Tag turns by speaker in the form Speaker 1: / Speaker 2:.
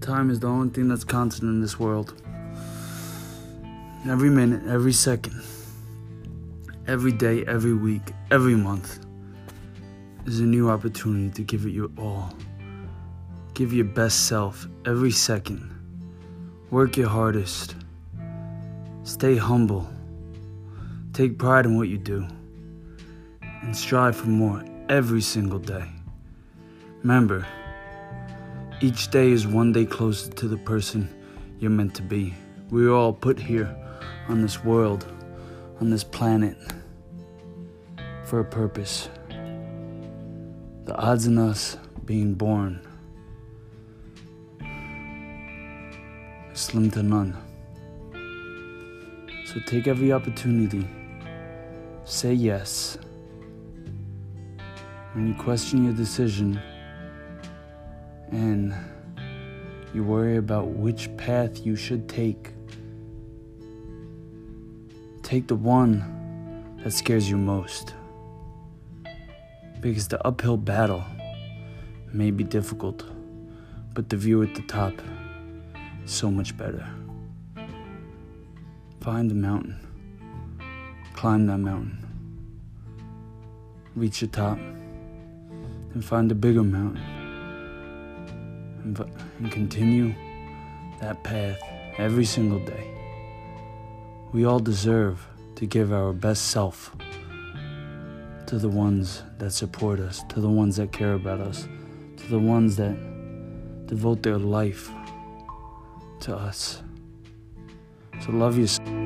Speaker 1: Time is the only thing that's constant in this world. Every minute, every second, every day, every week, every month is a new opportunity to give it your all. Give your best self every second. Work your hardest. Stay humble. Take pride in what you do. And strive for more every single day. Remember, each day is one day closer to the person you're meant to be. We are all put here on this world, on this planet, for a purpose. The odds in us being born is slim to none. So take every opportunity. Say yes. When you question your decision, and you worry about which path you should take. Take the one that scares you most. Because the uphill battle may be difficult, but the view at the top is so much better. Find the mountain, climb that mountain, reach the top, and find a bigger mountain and continue that path every single day. We all deserve to give our best self to the ones that support us, to the ones that care about us, to the ones that devote their life to us. So love yourself.